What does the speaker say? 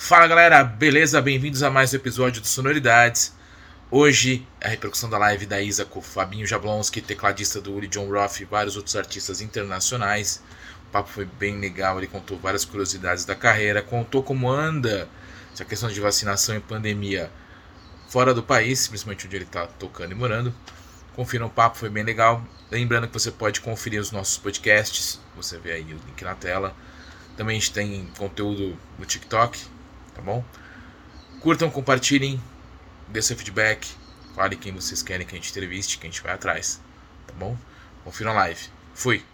Fala galera, beleza? Bem-vindos a mais um episódio do Sonoridades. Hoje a repercussão da live da Isa com Fabinho Jablonski, tecladista do Uri John Roth e vários outros artistas internacionais. O papo foi bem legal, ele contou várias curiosidades da carreira, contou como anda essa questão de vacinação e pandemia fora do país, principalmente onde ele está tocando e morando. Confira o papo, foi bem legal. Lembrando que você pode conferir os nossos podcasts, você vê aí o link na tela. Também a gente tem conteúdo no TikTok, tá bom? Curtam, compartilhem, dê seu feedback, fale quem vocês querem que a gente entreviste, que a gente vai atrás, tá bom? Confiram a live. Fui!